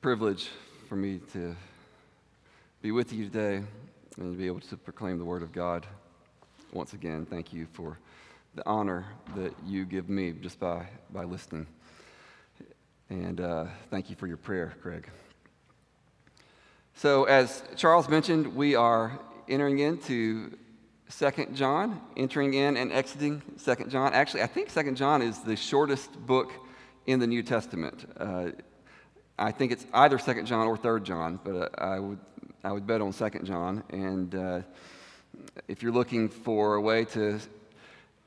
privilege for me to be with you today and to be able to proclaim the Word of God. Once again, thank you for the honor that you give me just by, by listening. And uh, thank you for your prayer, Craig. So, as Charles mentioned, we are entering into Second John, entering in and exiting Second John. Actually, I think Second John is the shortest book in the New Testament. Uh, I think it's either Second John or Third John, but uh, I would I would bet on Second John. And uh, if you're looking for a way to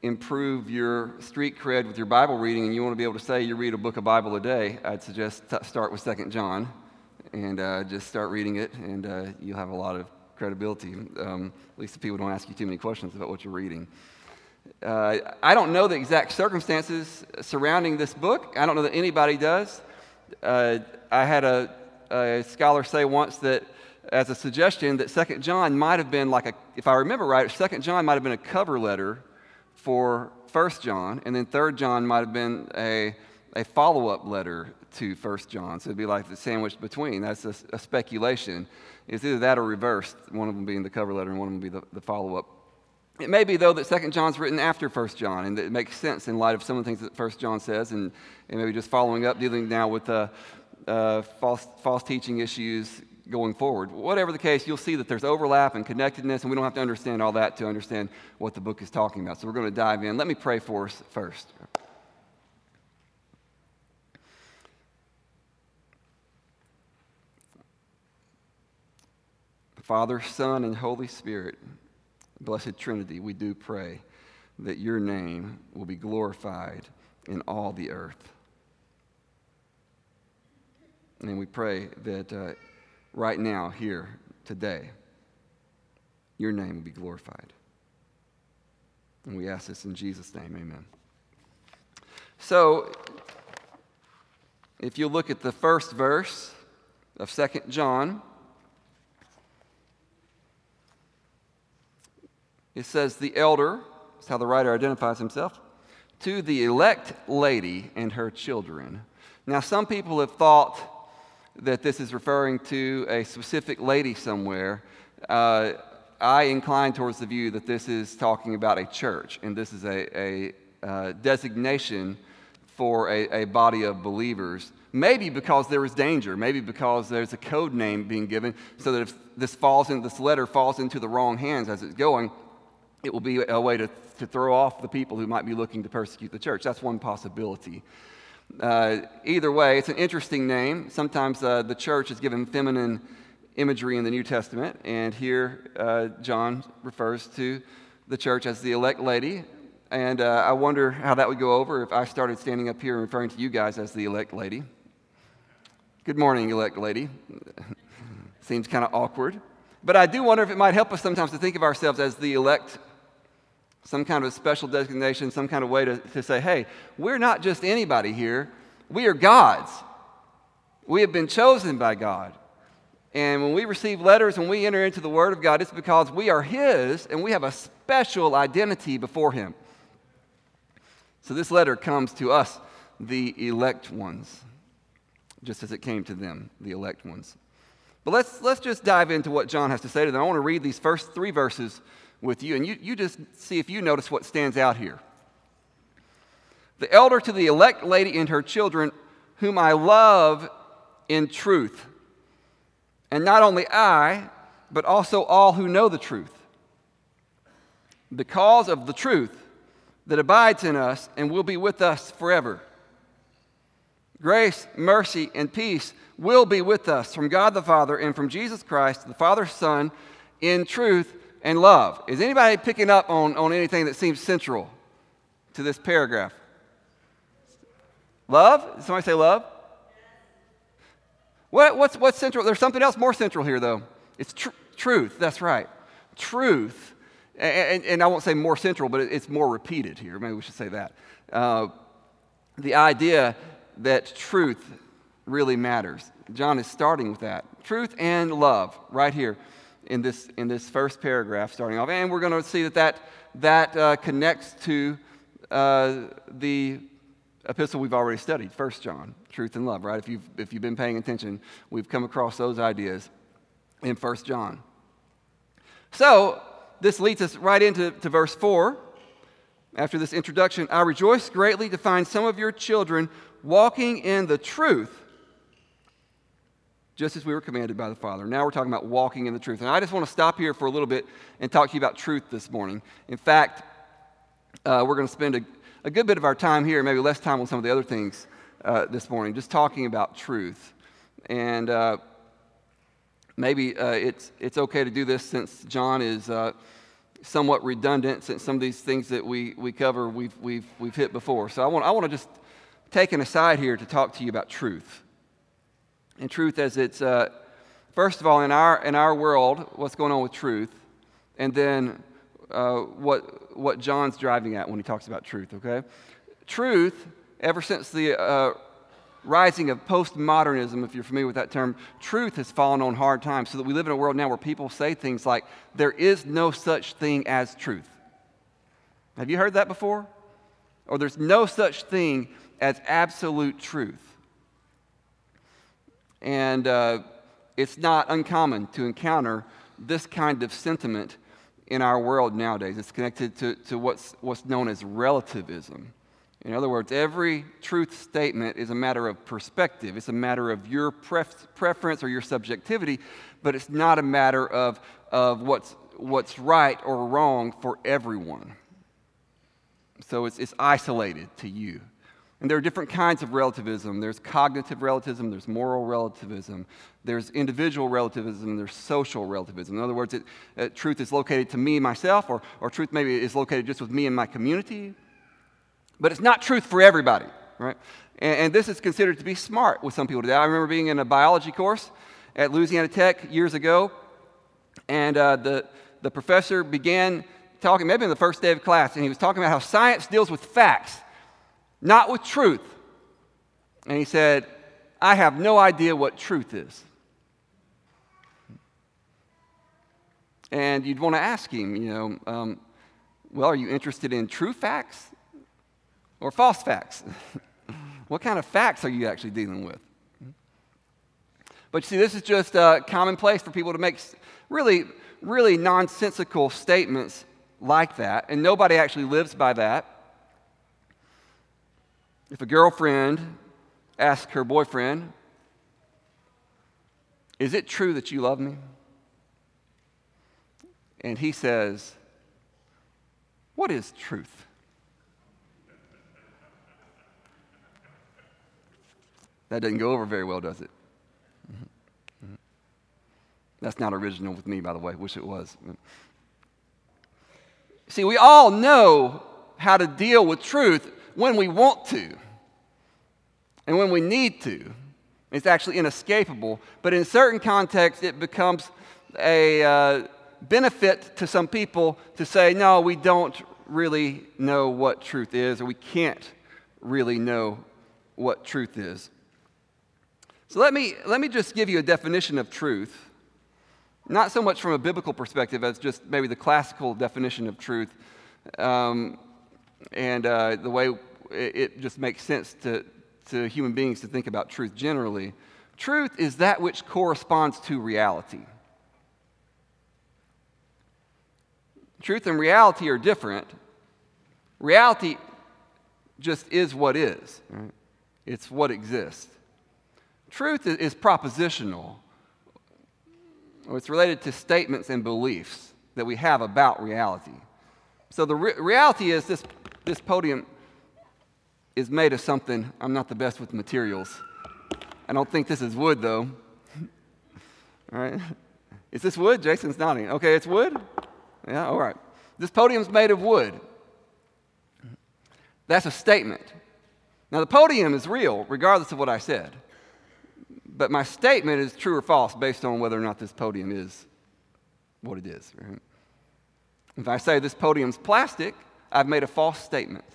improve your street cred with your Bible reading, and you want to be able to say you read a book of Bible a day, I'd suggest t- start with Second John, and uh, just start reading it, and uh, you'll have a lot of credibility. Um, at least if people don't ask you too many questions about what you're reading. Uh, I don't know the exact circumstances surrounding this book. I don't know that anybody does. Uh, I had a, a, scholar say once that, as a suggestion, that Second John might have been like a, if I remember right, Second John might have been a cover letter for First John, and then Third John might have been a, a follow up letter to First John. So it'd be like the sandwich between. That's a, a, speculation. It's either that or reversed, one of them being the cover letter and one of them be the, the follow up. It may be, though, that Second John's written after First John, and it makes sense in light of some of the things that First John says, and, and maybe just following up, dealing now with uh, uh, false, false teaching issues going forward. Whatever the case, you'll see that there's overlap and connectedness, and we don't have to understand all that to understand what the book is talking about. So we're going to dive in. Let me pray for us first. Father, Son, and Holy Spirit, blessed Trinity, we do pray that your name will be glorified in all the earth. And we pray that uh, right now, here, today, your name will be glorified. And we ask this in Jesus' name, amen. So, if you look at the first verse of Second John, it says, The elder, that's how the writer identifies himself, to the elect lady and her children. Now, some people have thought that this is referring to a specific lady somewhere, uh, I incline towards the view that this is talking about a church, and this is a, a uh, designation for a, a, body of believers. Maybe because there is danger, maybe because there's a code name being given, so that if this falls in, this letter falls into the wrong hands as it's going, it will be a way to, to throw off the people who might be looking to persecute the church. That's one possibility. Uh, either way, it's an interesting name. Sometimes uh, the church is given feminine imagery in the New Testament, and here uh, John refers to the church as the elect lady. And uh, I wonder how that would go over if I started standing up here and referring to you guys as the elect lady. Good morning, elect lady. Seems kind of awkward. But I do wonder if it might help us sometimes to think of ourselves as the elect some kind of a special designation, some kind of way to, to say, hey, we're not just anybody here, we are God's. We have been chosen by God. And when we receive letters, when we enter into the Word of God, it's because we are His and we have a special identity before Him. So this letter comes to us, the elect ones, just as it came to them, the elect ones. But let's, let's just dive into what John has to say to them. I want to read these first three verses with you, and you, you just see if you notice what stands out here. The elder to the elect lady and her children, whom I love in truth. And not only I, but also all who know the truth. Because of the truth that abides in us and will be with us forever. Grace, mercy, and peace will be with us from God the Father and from Jesus Christ, the Father's Son, in truth and love. Is anybody picking up on, on anything that seems central to this paragraph? Love? Did somebody say love? What, what's, what's central? There's something else more central here, though. It's tr- truth. That's right. Truth. And, and, and, I won't say more central, but it's more repeated here. Maybe we should say that. Uh, the idea that truth really matters. John is starting with that. Truth and love, right here in this, in this first paragraph starting off. And we're going to see that that, that uh, connects to uh, the epistle we've already studied, 1 John, truth and love, right? If you've, if you've been paying attention, we've come across those ideas in 1 John. So, this leads us right into to verse 4. After this introduction, I rejoice greatly to find some of your children walking in the truth, just as we were commanded by the Father. Now we're talking about walking in the truth. And I just want to stop here for a little bit and talk to you about truth this morning. In fact, uh, we're going to spend a, a, good bit of our time here, maybe less time on some of the other things uh, this morning, just talking about truth. And uh, maybe uh, it's, it's okay to do this since John is uh, somewhat redundant, since some of these things that we, we cover we've, we've, we've hit before. So I want, I want to just take an aside here to talk to you about truth. And truth as it's, uh, first of all, in our, in our world, what's going on with truth, and then uh, what, what John's driving at when he talks about truth, okay? Truth, ever since the uh, rising of postmodernism, if you're familiar with that term, truth has fallen on hard times so that we live in a world now where people say things like, there is no such thing as truth. Have you heard that before? Or there's no such thing as absolute truth. And uh, it's not uncommon to encounter this kind of sentiment in our world nowadays. It's connected to, to what's, what's known as relativism. In other words, every truth statement is a matter of perspective. It's a matter of your pref- preference or your subjectivity, but it's not a matter of, of what's, what's right or wrong for everyone. So it's, it's isolated to you. And there are different kinds of relativism. There's cognitive relativism, there's moral relativism, there's individual relativism, there's social relativism. In other words, it, uh, truth is located to me, myself, or, or truth maybe is located just with me and my community. But it's not truth for everybody, right? And, and this is considered to be smart with some people today. I remember being in a biology course at Louisiana Tech years ago, and uh, the, the professor began talking, maybe in the first day of class, and he was talking about how science deals with facts not with truth. And he said, I have no idea what truth is. And you'd want to ask him, you know, um, well, are you interested in true facts or false facts? what kind of facts are you actually dealing with? But you see, this is just uh, commonplace for people to make really, really nonsensical statements like that, and nobody actually lives by that. If a girlfriend asks her boyfriend, Is it true that you love me? And he says, What is truth? That doesn't go over very well, does it? That's not original with me, by the way. Wish it was. See, we all know how to deal with truth when we want to and when we need to. It's actually inescapable. But in certain contexts, it becomes a uh, benefit to some people to say, no, we don't really know what truth is, or we can't really know what truth is. So let me, let me just give you a definition of truth, not so much from a biblical perspective as just maybe the classical definition of truth um, and uh, the way it just makes sense to, to human beings to think about truth generally. Truth is that which corresponds to reality. Truth and reality are different. Reality just is what is, right? it's what exists. Truth is propositional, it's related to statements and beliefs that we have about reality. So the re- reality is this, this podium is made of something. I'm not the best with materials. I don't think this is wood, though. all right. Is this wood? Jason's nodding. Okay, it's wood? Yeah, all right. This podium's made of wood. That's a statement. Now, the podium is real, regardless of what I said. But my statement is true or false based on whether or not this podium is what it is. Right? If I say this podium's plastic, I've made a false statement.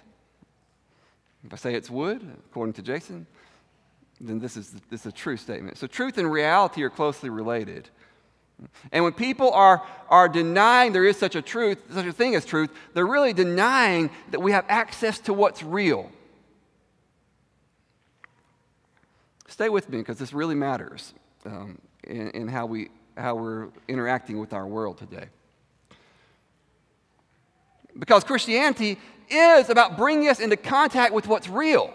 If I say it's wood, according to Jason, then this is, this is a true statement. So truth and reality are closely related. And when people are, are denying there is such a truth, such a thing as truth, they're really denying that we have access to what's real. Stay with me because this really matters um, in, in how, we, how we're interacting with our world today. Because Christianity is about bringing us into contact with what's real.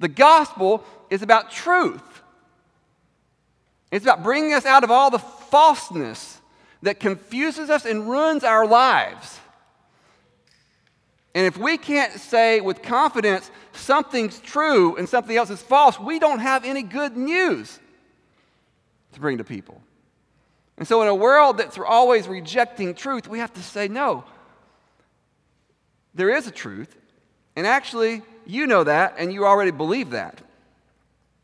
The gospel is about truth. It's about bringing us out of all the falseness that confuses us and ruins our lives. And if we can't say with confidence something's true and something else is false, we don't have any good news to bring to people. And so, in a world that's always rejecting truth, we have to say, no, there is a truth. And actually, you know that, and you already believe that.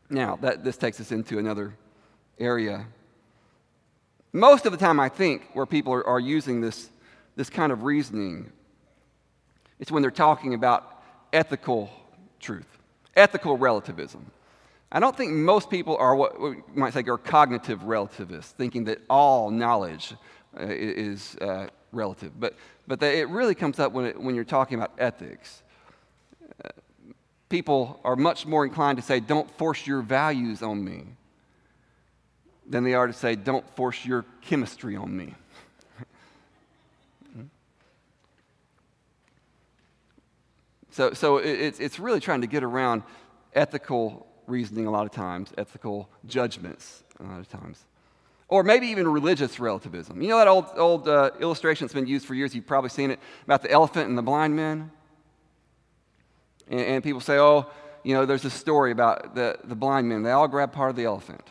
Now, that, this takes us into another area. Most of the time, I think, where people are, are using this, this kind of reasoning, it's when they're talking about ethical truth, ethical relativism. I don't think most people are what we might say are cognitive relativists, thinking that all knowledge uh, is uh, relative. But, but it really comes up when, it, when you're talking about ethics. People are much more inclined to say, don't force your values on me, than they are to say, don't force your chemistry on me. so so it's, it's really trying to get around ethical reasoning a lot of times, ethical judgments a lot of times. Or maybe even religious relativism. You know that old, old uh, illustration that's been used for years? You've probably seen it about the elephant and the blind men. And, and people say, oh, you know, there's a story about the, the blind men. They all grab part of the elephant.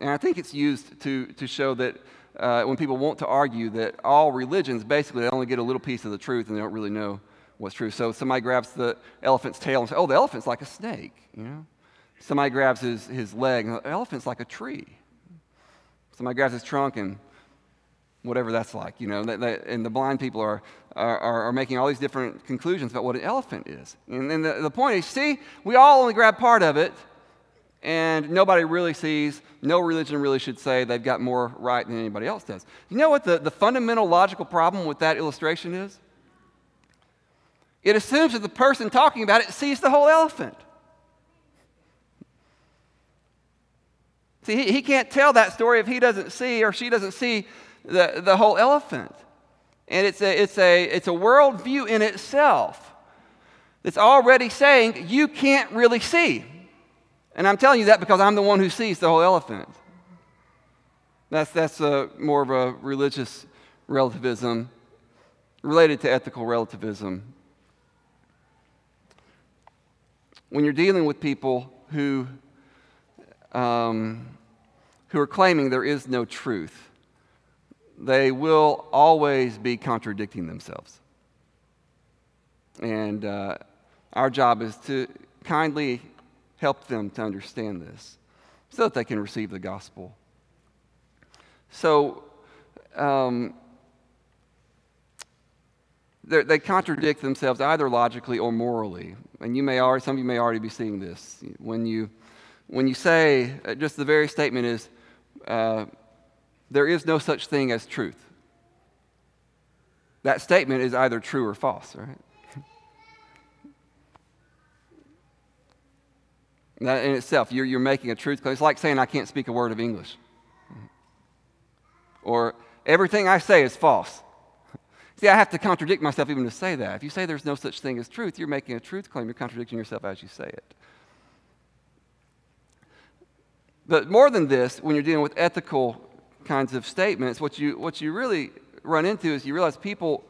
And I think it's used to, to show that uh, when people want to argue that all religions basically they only get a little piece of the truth and they don't really know what's true. So somebody grabs the elephant's tail and says, oh, the elephant's like a snake, you know? Somebody grabs his, his leg, and the elephant's like a tree. Somebody grabs his trunk and whatever that's like, you know. and the blind people are, are, are, making all these different conclusions about what an elephant is. And, and the, the point is, see, we all only grab part of it, and nobody really sees, no religion really should say they've got more right than anybody else does. You know what the, the fundamental logical problem with that illustration is? It assumes that the person talking about it sees the whole elephant. See, he, he can't tell that story if he doesn't see or she doesn't see the, the whole elephant. And it's a, it's, a, it's a worldview in itself that's already saying you can't really see. And I'm telling you that because I'm the one who sees the whole elephant. That's, that's a, more of a religious relativism related to ethical relativism. when you're dealing with people who, um, who are claiming there is no truth, they will always be contradicting themselves. And uh, our job is to kindly help them to understand this so that they can receive the gospel. So, um, they contradict themselves either logically or morally. And you may already, some of you may already be seeing this. When you, when you say, uh, just the very statement is, uh, there is no such thing as truth. That statement is either true or false, right? that in itself, you're, you're making a truth claim. It's like saying, I can't speak a word of English. Or everything I say is false. See, I have to contradict myself even to say that. If you say there's no such thing as truth, you're making a truth claim. You're contradicting yourself as you say it. But more than this, when you're dealing with ethical kinds of statements, what you, what you really run into is you realize people,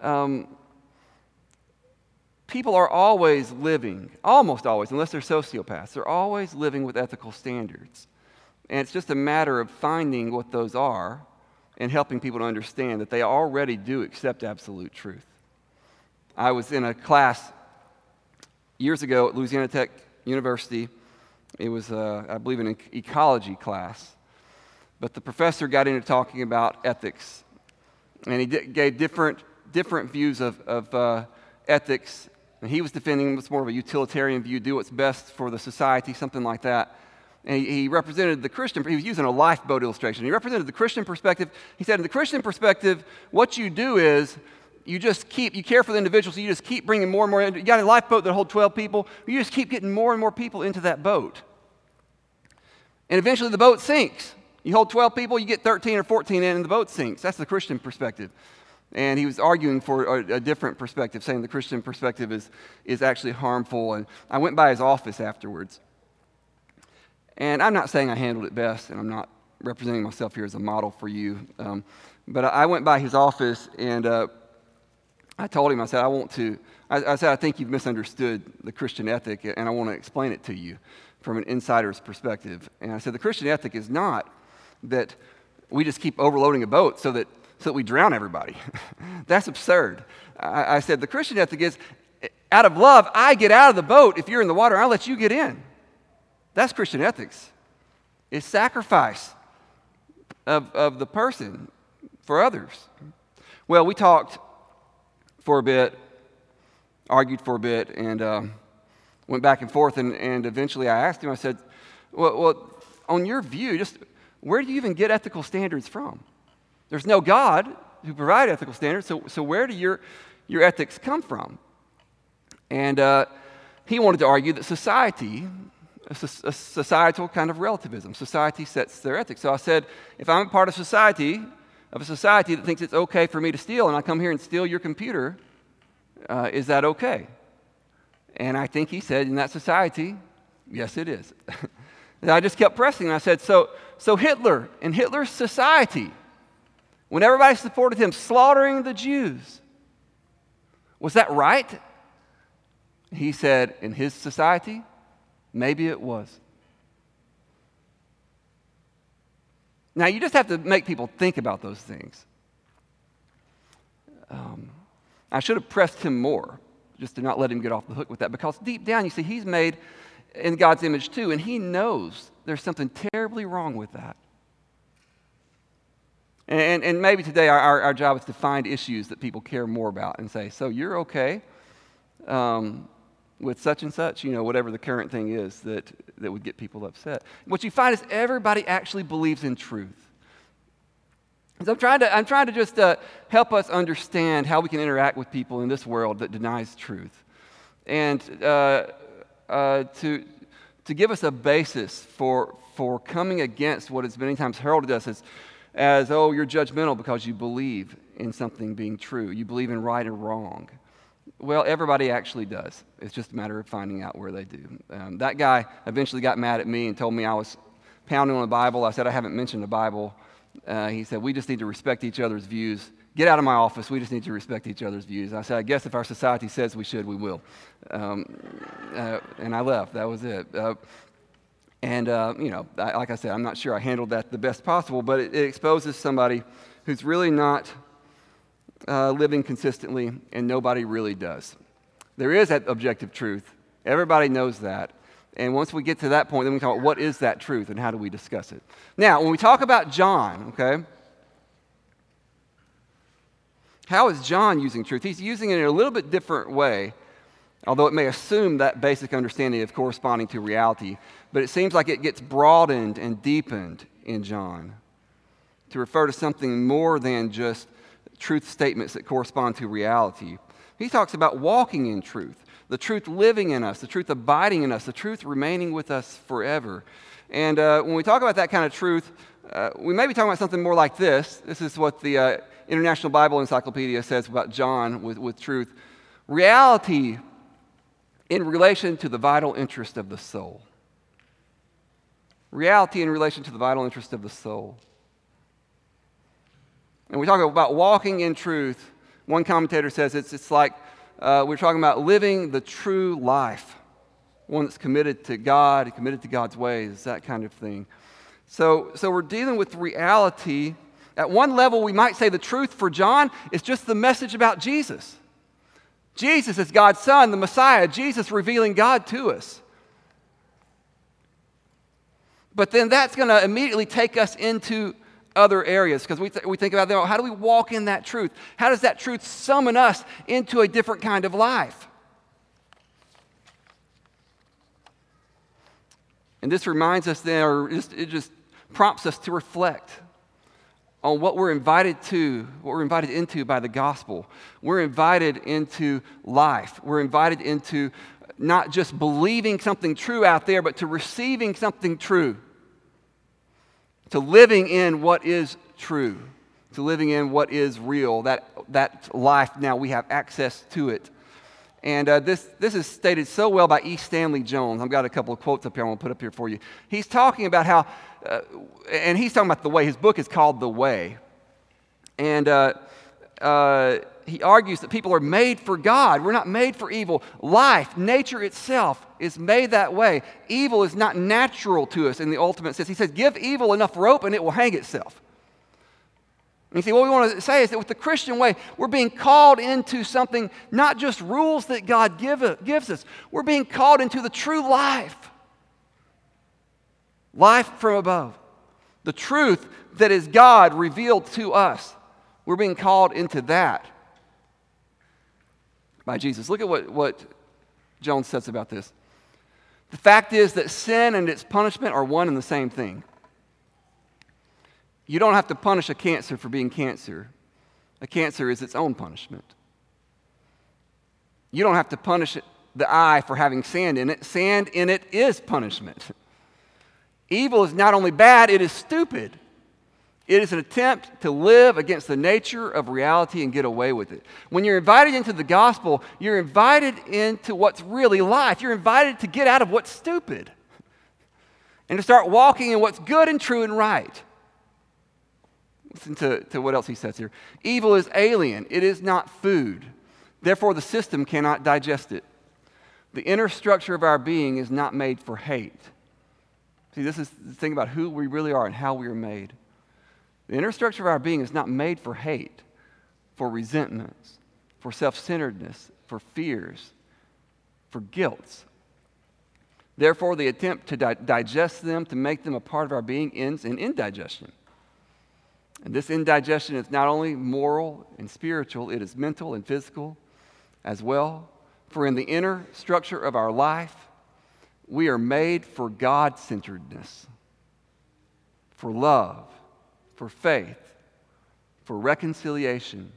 um, people are always living, almost always, unless they're sociopaths, they're always living with ethical standards. And it's just a matter of finding what those are and helping people to understand that they already do accept absolute truth. I was in a class years ago at Louisiana Tech University. It was, uh, I believe, an ecology class. But the professor got into talking about ethics. And he d- gave different, different views of, of uh, ethics. And he was defending what's more of a utilitarian view, do what's best for the society, something like that and he, he, represented the Christian, he was using a lifeboat illustration. He represented the Christian perspective. He said, in the Christian perspective, what you do is you just keep, you care for the individuals, so you just keep bringing more and more. You got a lifeboat that hold 12 people, you just keep getting more and more people into that boat. And eventually the boat sinks. You hold 12 people, you get 13 or 14 in, and the boat sinks. That's the Christian perspective. And he was arguing for a, a, different perspective, saying the Christian perspective is, is actually harmful. And I went by his office afterwards. And I'm not saying I handled it best, and I'm not representing myself here as a model for you. Um, but I went by his office and uh, I told him, I said, I want to, I, I, said, I think you've misunderstood the Christian ethic and I want to explain it to you from an insider's perspective. And I said, the Christian ethic is not that we just keep overloading a boat so that, so that we drown everybody. That's absurd. I, I said, the Christian ethic is out of love, I get out of the boat. If you're in the water, I'll let you get in. That's Christian ethics. It's sacrifice of, of the person for others. Well, we talked for a bit, argued for a bit, and um, went back and forth. And, and eventually I asked him, I said, well, well, on your view, just where do you even get ethical standards from? There's no God who provide ethical standards, so, so where do your, your ethics come from? And uh, he wanted to argue that society, a, a, societal kind of relativism, society sets their ethics. So I said, if I'm a part of society, of a society that thinks it's okay for me to steal, and I come here and steal your computer, uh, is that okay? And I think he said, in that society, yes, it is. and I just kept pressing, and I said, so, so Hitler, in Hitler's society, when everybody supported him slaughtering the Jews, was that right? He said, in his society, maybe it was. Now, you just have to make people think about those things. Um, I should have pressed him more just to not let him get off the hook with that because deep down, you see, he's made in God's image too, and he knows there's something terribly wrong with that. And, and maybe today our, our, job is to find issues that people care more about and say, so you're okay. Um, with such and such, you know, whatever the current thing is that, that would get people upset. What you find is everybody actually believes in truth. So I'm trying to, I'm trying to just uh, help us understand how we can interact with people in this world that denies truth. And uh, uh, to, to give us a basis for, for coming against what has many times heralded us as, as, oh, you're judgmental because you believe in something being true. You believe in right or wrong. Well, everybody actually does. It's just a matter of finding out where they do. Um, that guy eventually got mad at me and told me I was pounding on the Bible. I said, I haven't mentioned the Bible. Uh, he said, We just need to respect each other's views. Get out of my office. We just need to respect each other's views. I said, I guess if our society says we should, we will. Um, uh, and I left. That was it. Uh, and, uh, you know, I, like I said, I'm not sure I handled that the best possible, but it, it exposes somebody who's really not uh, living consistently, and nobody really does. There is that objective truth. Everybody knows that. And once we get to that point, then we talk about what is that truth and how do we discuss it. Now, when we talk about John, okay, how is John using truth? He's using it in a little bit different way, although it may assume that basic understanding of corresponding to reality. But it seems like it gets broadened and deepened in John to refer to something more than just truth statements that correspond to reality. He talks about walking in truth, the truth living in us, the truth abiding in us, the truth remaining with us forever. And uh, when we talk about that kind of truth, uh, we may be talking about something more like this. This is what the uh, International Bible Encyclopedia says about John with, with truth reality in relation to the vital interest of the soul. Reality in relation to the vital interest of the soul. And we talk about walking in truth. One commentator says it's, it's like uh, we're talking about living the true life, one that's committed to God, committed to God's ways, that kind of thing. So, so we're dealing with reality. At one level, we might say the truth for John is just the message about Jesus. Jesus is God's Son, the Messiah, Jesus revealing God to us. But then that's going to immediately take us into other areas because we, th- we think about them, how do we walk in that truth? How does that truth summon us into a different kind of life? And this reminds us then, or just, it just prompts us to reflect on what we're invited to, what we're invited into by the gospel. We're invited into life. We're invited into not just believing something true out there, but to receiving something true, to living in what is true, to living in what is real, that, that life now we have access to it. And uh, this, this is stated so well by E. Stanley Jones. I've got a couple of quotes up here I want to put up here for you. He's talking about how, uh, and he's talking about the way. His book is called The Way. And uh, uh, he argues that people are made for God. We're not made for evil. Life, nature itself, is made that way. Evil is not natural to us in the ultimate sense. He says, give evil enough rope and it will hang itself. And you see, what we want to say is that with the Christian way, we're being called into something, not just rules that God give, gives us, we're being called into the true life. Life from above. The truth that is God revealed to us. We're being called into that by Jesus. Look at what, what Jones says about this. The fact is that sin and its punishment are one and the same thing. You don't have to punish a cancer for being cancer. A cancer is its own punishment. You don't have to punish the eye for having sand in it. Sand in it is punishment. Evil is not only bad, it is stupid. It is an attempt to live against the nature of reality and get away with it. When you're invited into the gospel, you're invited into what's really life. You're invited to get out of what's stupid and to start walking in what's good and true and right. Listen to, to what else he says here. Evil is alien, it is not food. Therefore, the system cannot digest it. The inner structure of our being is not made for hate. See, this is the thing about who we really are and how we are made. The inner structure of our being is not made for hate, for resentments, for self centeredness, for fears, for guilt. Therefore, the attempt to di- digest them, to make them a part of our being, ends in indigestion. And this indigestion is not only moral and spiritual, it is mental and physical as well. For in the inner structure of our life, we are made for God centeredness, for love, for faith, for reconciliation.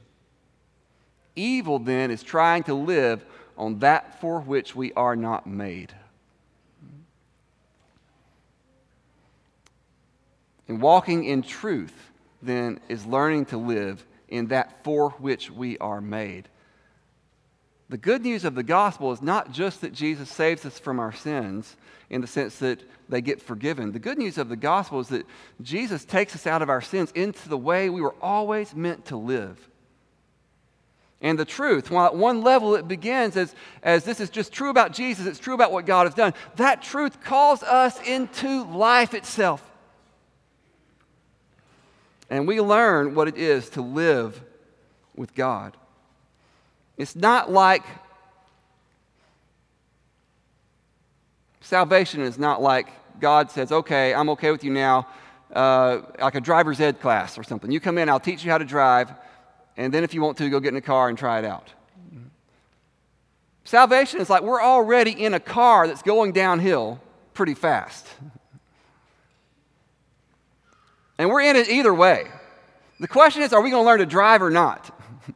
Evil then is trying to live on that for which we are not made. And walking in truth then is learning to live in that for which we are made. The good news of the gospel is not just that Jesus saves us from our sins in the sense that they get forgiven. The good news of the gospel is that Jesus takes us out of our sins into the way we were always meant to live. And the truth, while at one level it begins as, as this is just true about Jesus, it's true about what God has done, that truth calls us into life itself. And we learn what it is to live with God. It's not like salvation is not like God says, okay, I'm okay with you now, uh, like a driver's ed class or something. You come in, I'll teach you how to drive, and then if you want to, go get in a car and try it out. Salvation is like we're already in a car that's going downhill pretty fast. And we're in it either way. The question is, are we going to learn to drive or not? the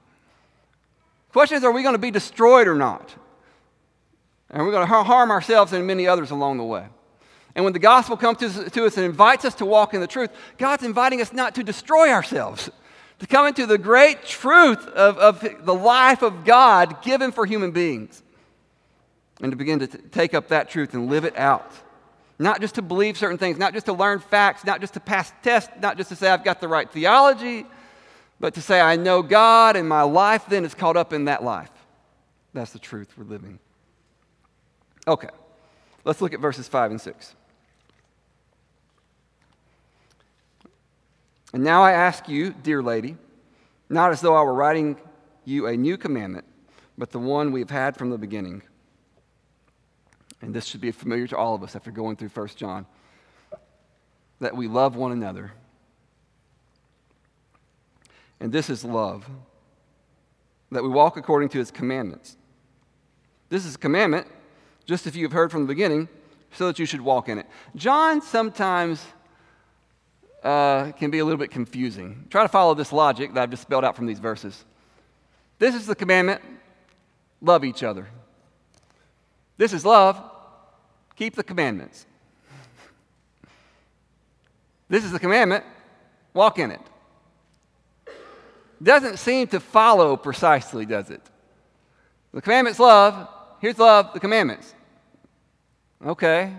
question is, are we going to be destroyed or not? And we're going to harm ourselves and many others along the way. And when the gospel comes to, us and invites us to walk in the truth, God's inviting us not to destroy ourselves, to come into the great truth of, of the life of God given for human beings, and to begin to t- take up that truth and live it out. Not just to believe certain things, not just to learn facts, not just to pass tests, not just to say I've got the right theology, but to say I know God and my life then is caught up in that life. That's the truth we're living. Okay, let's look at verses 5 and 6. And now I ask you, dear lady, not as though I were writing you a new commandment, but the one we've had from the beginning and this should be familiar to all of us after going through 1 John, that we love one another. And this is love, that we walk according to his commandments. This is a commandment, just if you've heard from the beginning, so that you should walk in it. John sometimes uh, can be a little bit confusing. Try to follow this logic that I've just spelled out from these verses. This is the commandment love each other. This is love, keep the commandments. This is the commandment, walk in it. Doesn't seem to follow precisely, does it? The commandment's love. Here's love, the commandments. Okay,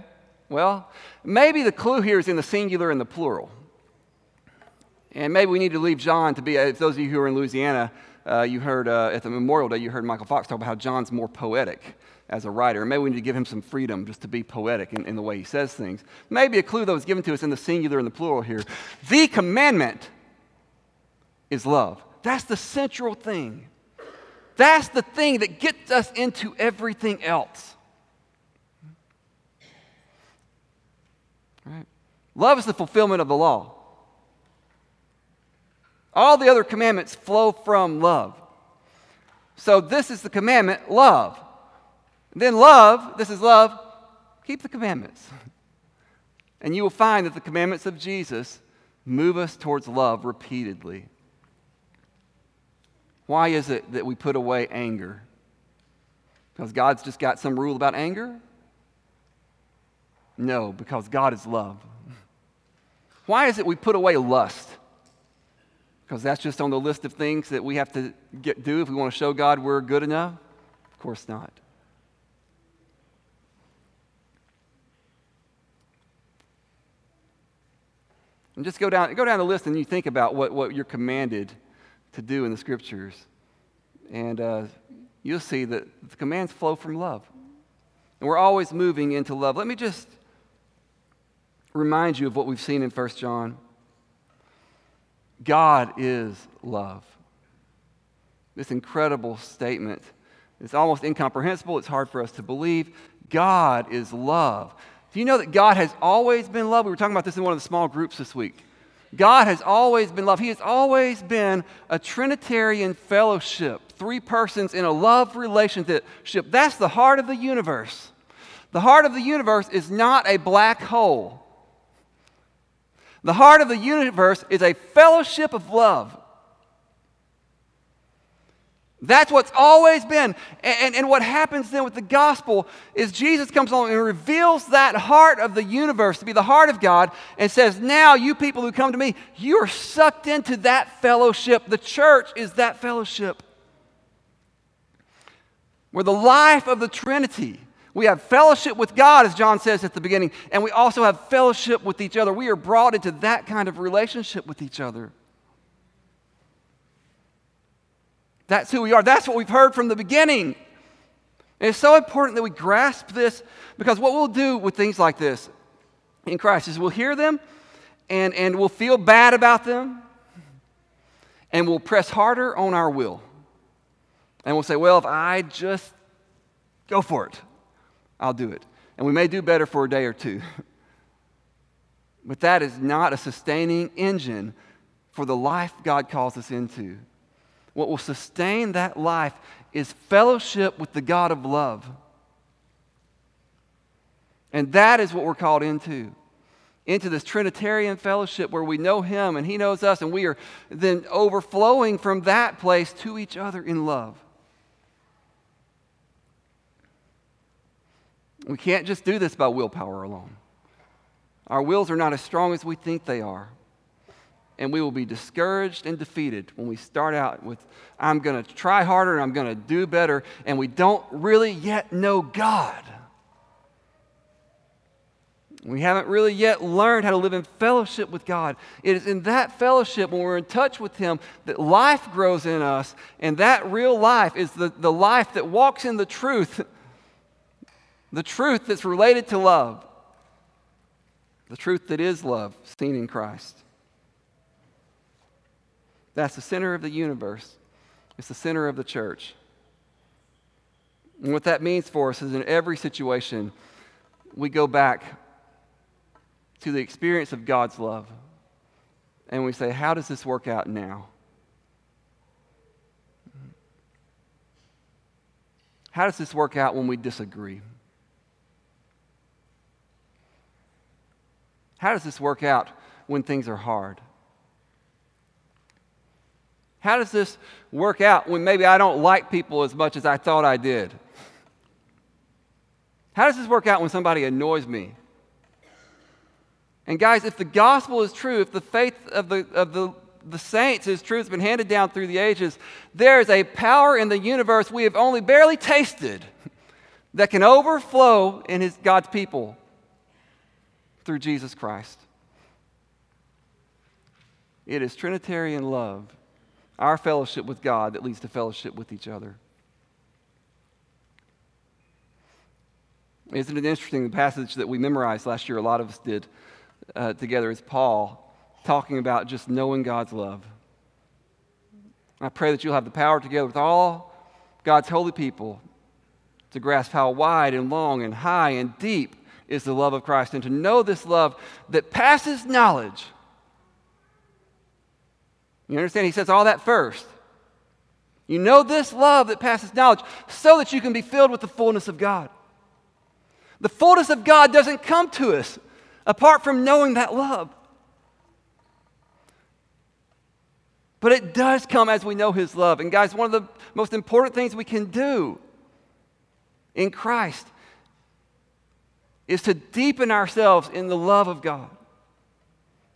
well, maybe the clue here is in the singular and the plural. And maybe we need to leave John to be, if those of you who are in Louisiana, uh, you heard uh, at the Memorial Day, you heard Michael Fox talk about how John's more poetic as a writer. Maybe we need to give him some freedom just to be poetic in, in the way he says things. Maybe a clue that was given to us in the singular and the plural here. The commandment is love. That's the central thing. That's the thing that gets us into everything else. Love is the fulfillment of the law. All the other commandments flow from love. So, this is the commandment love. then, love, this is love, keep the commandments. And you will find that the commandments of Jesus move us towards love repeatedly. Why is it that we put away anger? Because God's just got some rule about anger? No, because God is love. Why is it we put away lust? Because that's just on the list of things that we have to get, do if we want to show God we're good enough? Of course not. And just go down, go down the list and you think about what, what you're commanded to do in the scriptures. And uh, you'll see that the commands flow from love. And we're always moving into love. Let me just remind you of what we've seen in 1 John. God is love. This incredible statement. It's almost incomprehensible. It's hard for us to believe. God is love. Do you know that God has always been love? We were talking about this in one of the small groups this week. God has always been love. He has always been a Trinitarian fellowship, three persons in a love relationship. That's the heart of the universe. The heart of the universe is not a black hole. The heart of the universe is a fellowship of love. That's what's always been. And, and, and, what happens then with the gospel is Jesus comes along and reveals that heart of the universe to be the heart of God and says, Now, you people who come to me, you are sucked into that fellowship. The church is that fellowship. We're the life of the Trinity. We have fellowship with God, as John says at the beginning, and we also have fellowship with each other. We are brought into that kind of relationship with each other. That's who we are. That's what we've heard from the beginning. And it's so important that we grasp this because what we'll do with things like this in Christ is we'll hear them and, and we'll feel bad about them and we'll press harder on our will. And we'll say, well, if I just go for it, I'll do it. And we may do better for a day or two. but that is not a sustaining engine for the life God calls us into. What will sustain that life is fellowship with the God of love. And that is what we're called into. Into this Trinitarian fellowship where we know Him and He knows us, and we are then overflowing from that place to each other in love. We can't just do this by willpower alone. Our wills are not as strong as we think they are and we will be discouraged and defeated when we start out with, I'm going to try harder and I'm going to do better, and we don't really yet know God. We haven't really yet learned how to live in fellowship with God. It is in that fellowship, when we're in touch with Him, that life grows in us. And that real life is the, the life that walks in the truth, the truth that's related to love, the truth that is love, seen in Christ. That's the center of the universe, it's the center of the church. And what that means for us is in every situation, we go back to the experience of God's love. And we say, How does this work out now? How does this work out when we disagree? How does this work out when things are hard? How does this work out when maybe I don't like people as much as I thought I did? How does this work out when somebody annoys me? And guys, if the gospel is true, if the faith of the, of the, the saints is true, it's been handed down through the ages, there is a power in the universe we have only barely tasted that can overflow in his, God's people through Jesus Christ. It is Trinitarian love, our fellowship with God, that leads to fellowship with each other. Isn't it interesting? The passage that we memorized last year, a lot of us did uh, together, is Paul talking about just knowing God's love. I pray that you'll have the power together with all God's holy people to grasp how wide and long and high and deep is the love of Christ and to know this love that passes knowledge. You understand? He says all that first. You know this love that passes knowledge so that you can be filled with the fullness of God. The fullness of God doesn't come to us apart from knowing that love. But it does come as we know His love. And, guys, one of the most important things we can do in Christ is to deepen ourselves in the love of God.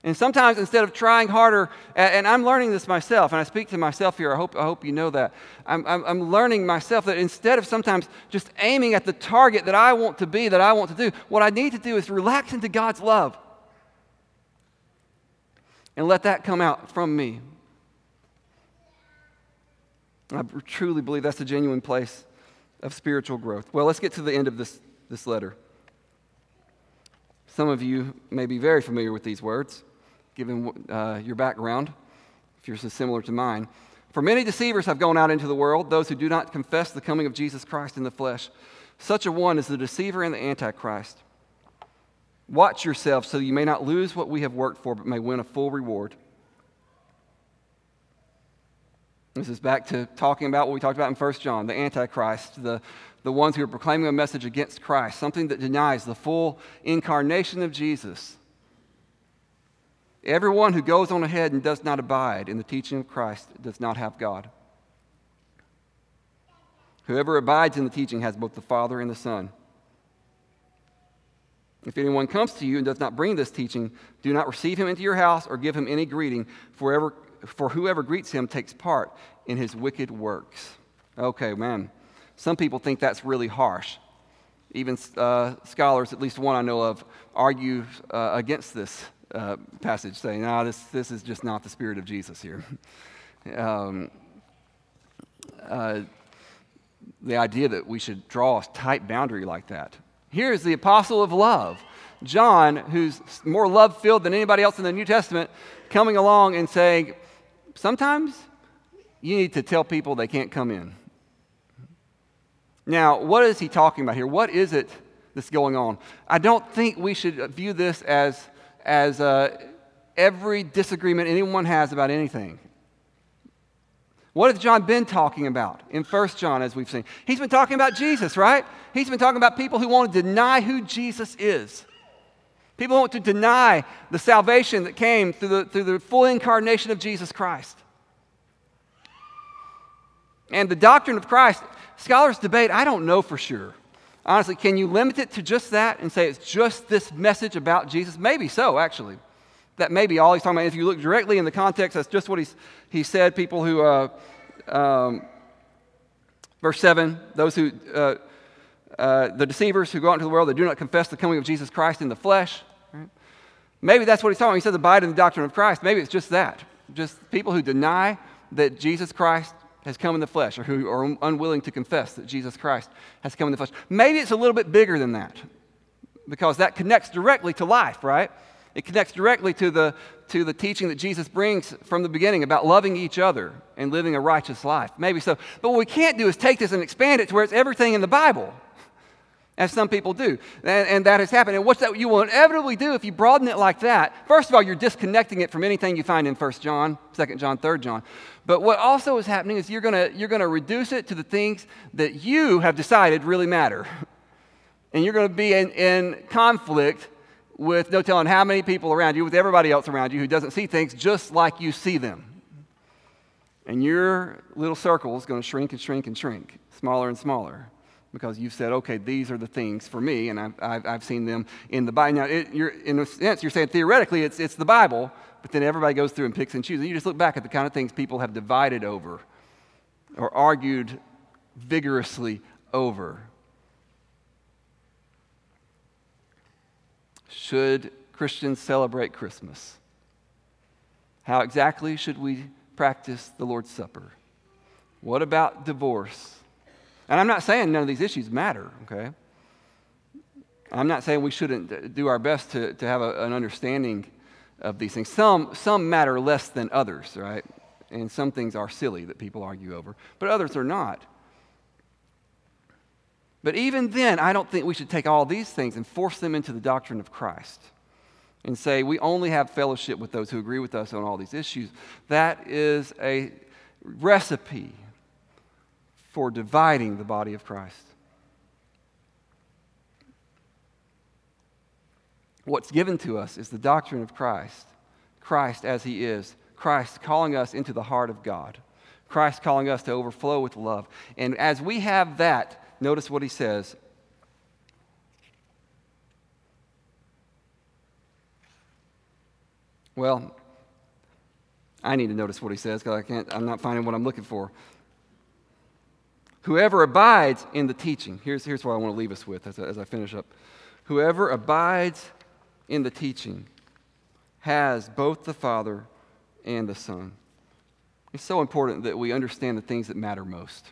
And sometimes instead of trying harder, and I'm learning this myself, and I speak to myself here, I hope, I hope you know that. I'm, I'm, I'm, learning myself that instead of sometimes just aiming at the target that I want to be, that I want to do, what I need to do is relax into God's love and let that come out from me. I truly believe that's a genuine place of spiritual growth. Well, let's get to the end of this, this letter. Some of you may be very familiar with these words given uh, your background, if yours is similar to mine. For many deceivers have gone out into the world, those who do not confess the coming of Jesus Christ in the flesh. Such a one is the deceiver and the antichrist. Watch yourself so you may not lose what we have worked for, but may win a full reward. This is back to talking about what we talked about in 1 John the Antichrist, the, the ones who are proclaiming a message against Christ, something that denies the full incarnation of Jesus Everyone who goes on ahead and does not abide in the teaching of Christ does not have God. Whoever abides in the teaching has both the Father and the Son. If anyone comes to you and does not bring this teaching, do not receive him into your house or give him any greeting, for, for whoever greets him takes part in his wicked works. Okay, man. Some people think that's really harsh. Even uh, scholars, at least one I know of, argue uh, against this uh, passage saying, no, this, this is just not the spirit of Jesus here. um, uh, the idea that we should draw a tight boundary like that. Here is the apostle of love, John, who's more love filled than anybody else in the New Testament, coming along and saying, sometimes you need to tell people they can't come in. Now, what is he talking about here? What is it that's going on? I don't think we should view this as as uh, every disagreement anyone has about anything. What has John been talking about in 1 John, as we've seen? He's been talking about Jesus, right? He's been talking about people who want to deny who Jesus is. People who want to deny the salvation that came through the, through the full incarnation of Jesus Christ. And the doctrine of Christ, scholars debate, I don't know for sure. Honestly, can you limit it to just that and say it's just this message about Jesus? Maybe so, actually. That may be all he's talking about. If you look directly in the context, that's just what he's, he said. People who, uh, um, verse 7, those who, uh, uh, the deceivers who go out into the world, they do not confess the coming of Jesus Christ in the flesh. Right? Maybe that's what he's talking about. He says abide in the doctrine of Christ. Maybe it's just that. Just people who deny that Jesus Christ has come in the flesh or who are unwilling to confess that Jesus Christ has come in the flesh. Maybe it's a little bit bigger than that because that connects directly to life, right? It connects directly to the, to the teaching that Jesus brings from the beginning about loving each other and living a righteous life. Maybe so. But what we can't do is take this and expand it to where it's everything in the Bible as some people do. And, and, that has happened. And what's that you will inevitably do if you broaden it like that? First of all, you're disconnecting it from anything you find in 1 John, 2 John, 3 John. But what also is happening is you're going you're going to reduce it to the things that you have decided really matter. And you're going to be in, in conflict with no telling how many people around you, with everybody else around you who doesn't see things just like you see them. And your little circle is going to shrink and shrink and shrink, smaller and smaller, because you've said, okay, these are the things for me, and I've, I've, I've seen them in the Bible. Now, it, in a sense, you're saying theoretically it's, it's the Bible, but then everybody goes through and picks and chooses. And you just look back at the kind of things people have divided over or argued vigorously over. Should Christians celebrate Christmas? How exactly should we practice the Lord's Supper? What about divorce? And I'm not saying none of these issues matter, okay? I'm not saying we shouldn't do our best to, to have a, an understanding of these things. Some, some matter less than others, right? And some things are silly that people argue over, but others are not. But even then, I don't think we should take all these things and force them into the doctrine of Christ and say we only have fellowship with those who agree with us on all these issues. That is a recipe for dividing the body of Christ. What's given to us is the doctrine of Christ, Christ as He is, Christ calling us into the heart of God, Christ calling us to overflow with love. And as we have that, notice what He says Well, I need to notice what he says because I can't, I'm not finding what I'm looking for. Whoever abides in the teaching, here's, here's what I want to leave us with as I, as I finish up. Whoever abides in the teaching has both the Father and the Son. It's so important that we understand the things that matter most.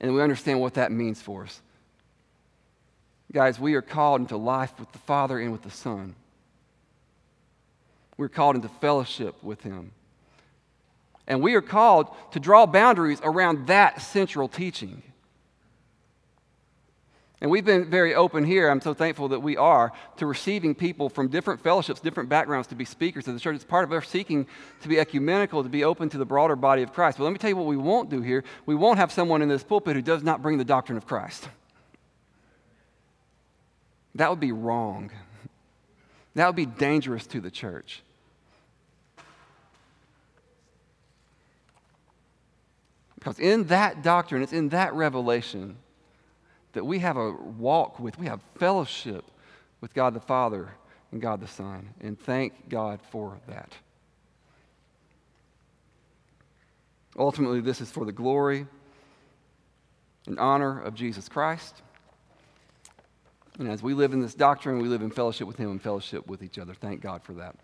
And we understand what that means for us. Guys, we are called into life with the Father and with the Son. We're called into fellowship with Him. And we are called to draw boundaries around that central teaching. And we've been very open here. I'm so thankful that we are to receiving people from different fellowships, different backgrounds to be speakers of the church. It's part of our seeking to be ecumenical, to be open to the broader body of Christ. But let me tell you what we won't do here. We won't have someone in this pulpit who does not bring the doctrine of Christ. That would be wrong. That would be dangerous to the church. Because in that doctrine, it's in that revelation that we have a walk with, we have fellowship with God the Father and God the Son. And thank God for that. Ultimately, this is for the glory and honor of Jesus Christ. And as we live in this doctrine, we live in fellowship with Him and fellowship with each other. Thank God for that.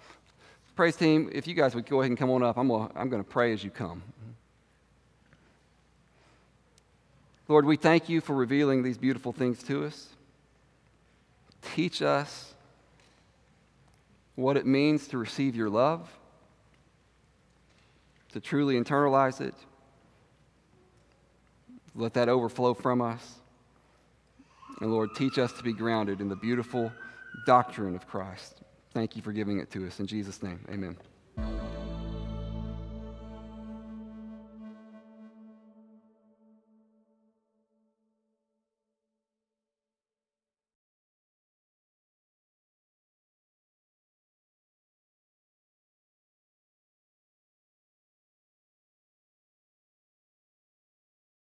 Praise team, if you guys would go ahead and come on up, I'm going to pray as you come. Lord, we thank you for revealing these beautiful things to us. Teach us what it means to receive your love, to truly internalize it. Let that overflow from us. And Lord, teach us to be grounded in the beautiful doctrine of Christ. Thank you for giving it to us. In Jesus' name, amen.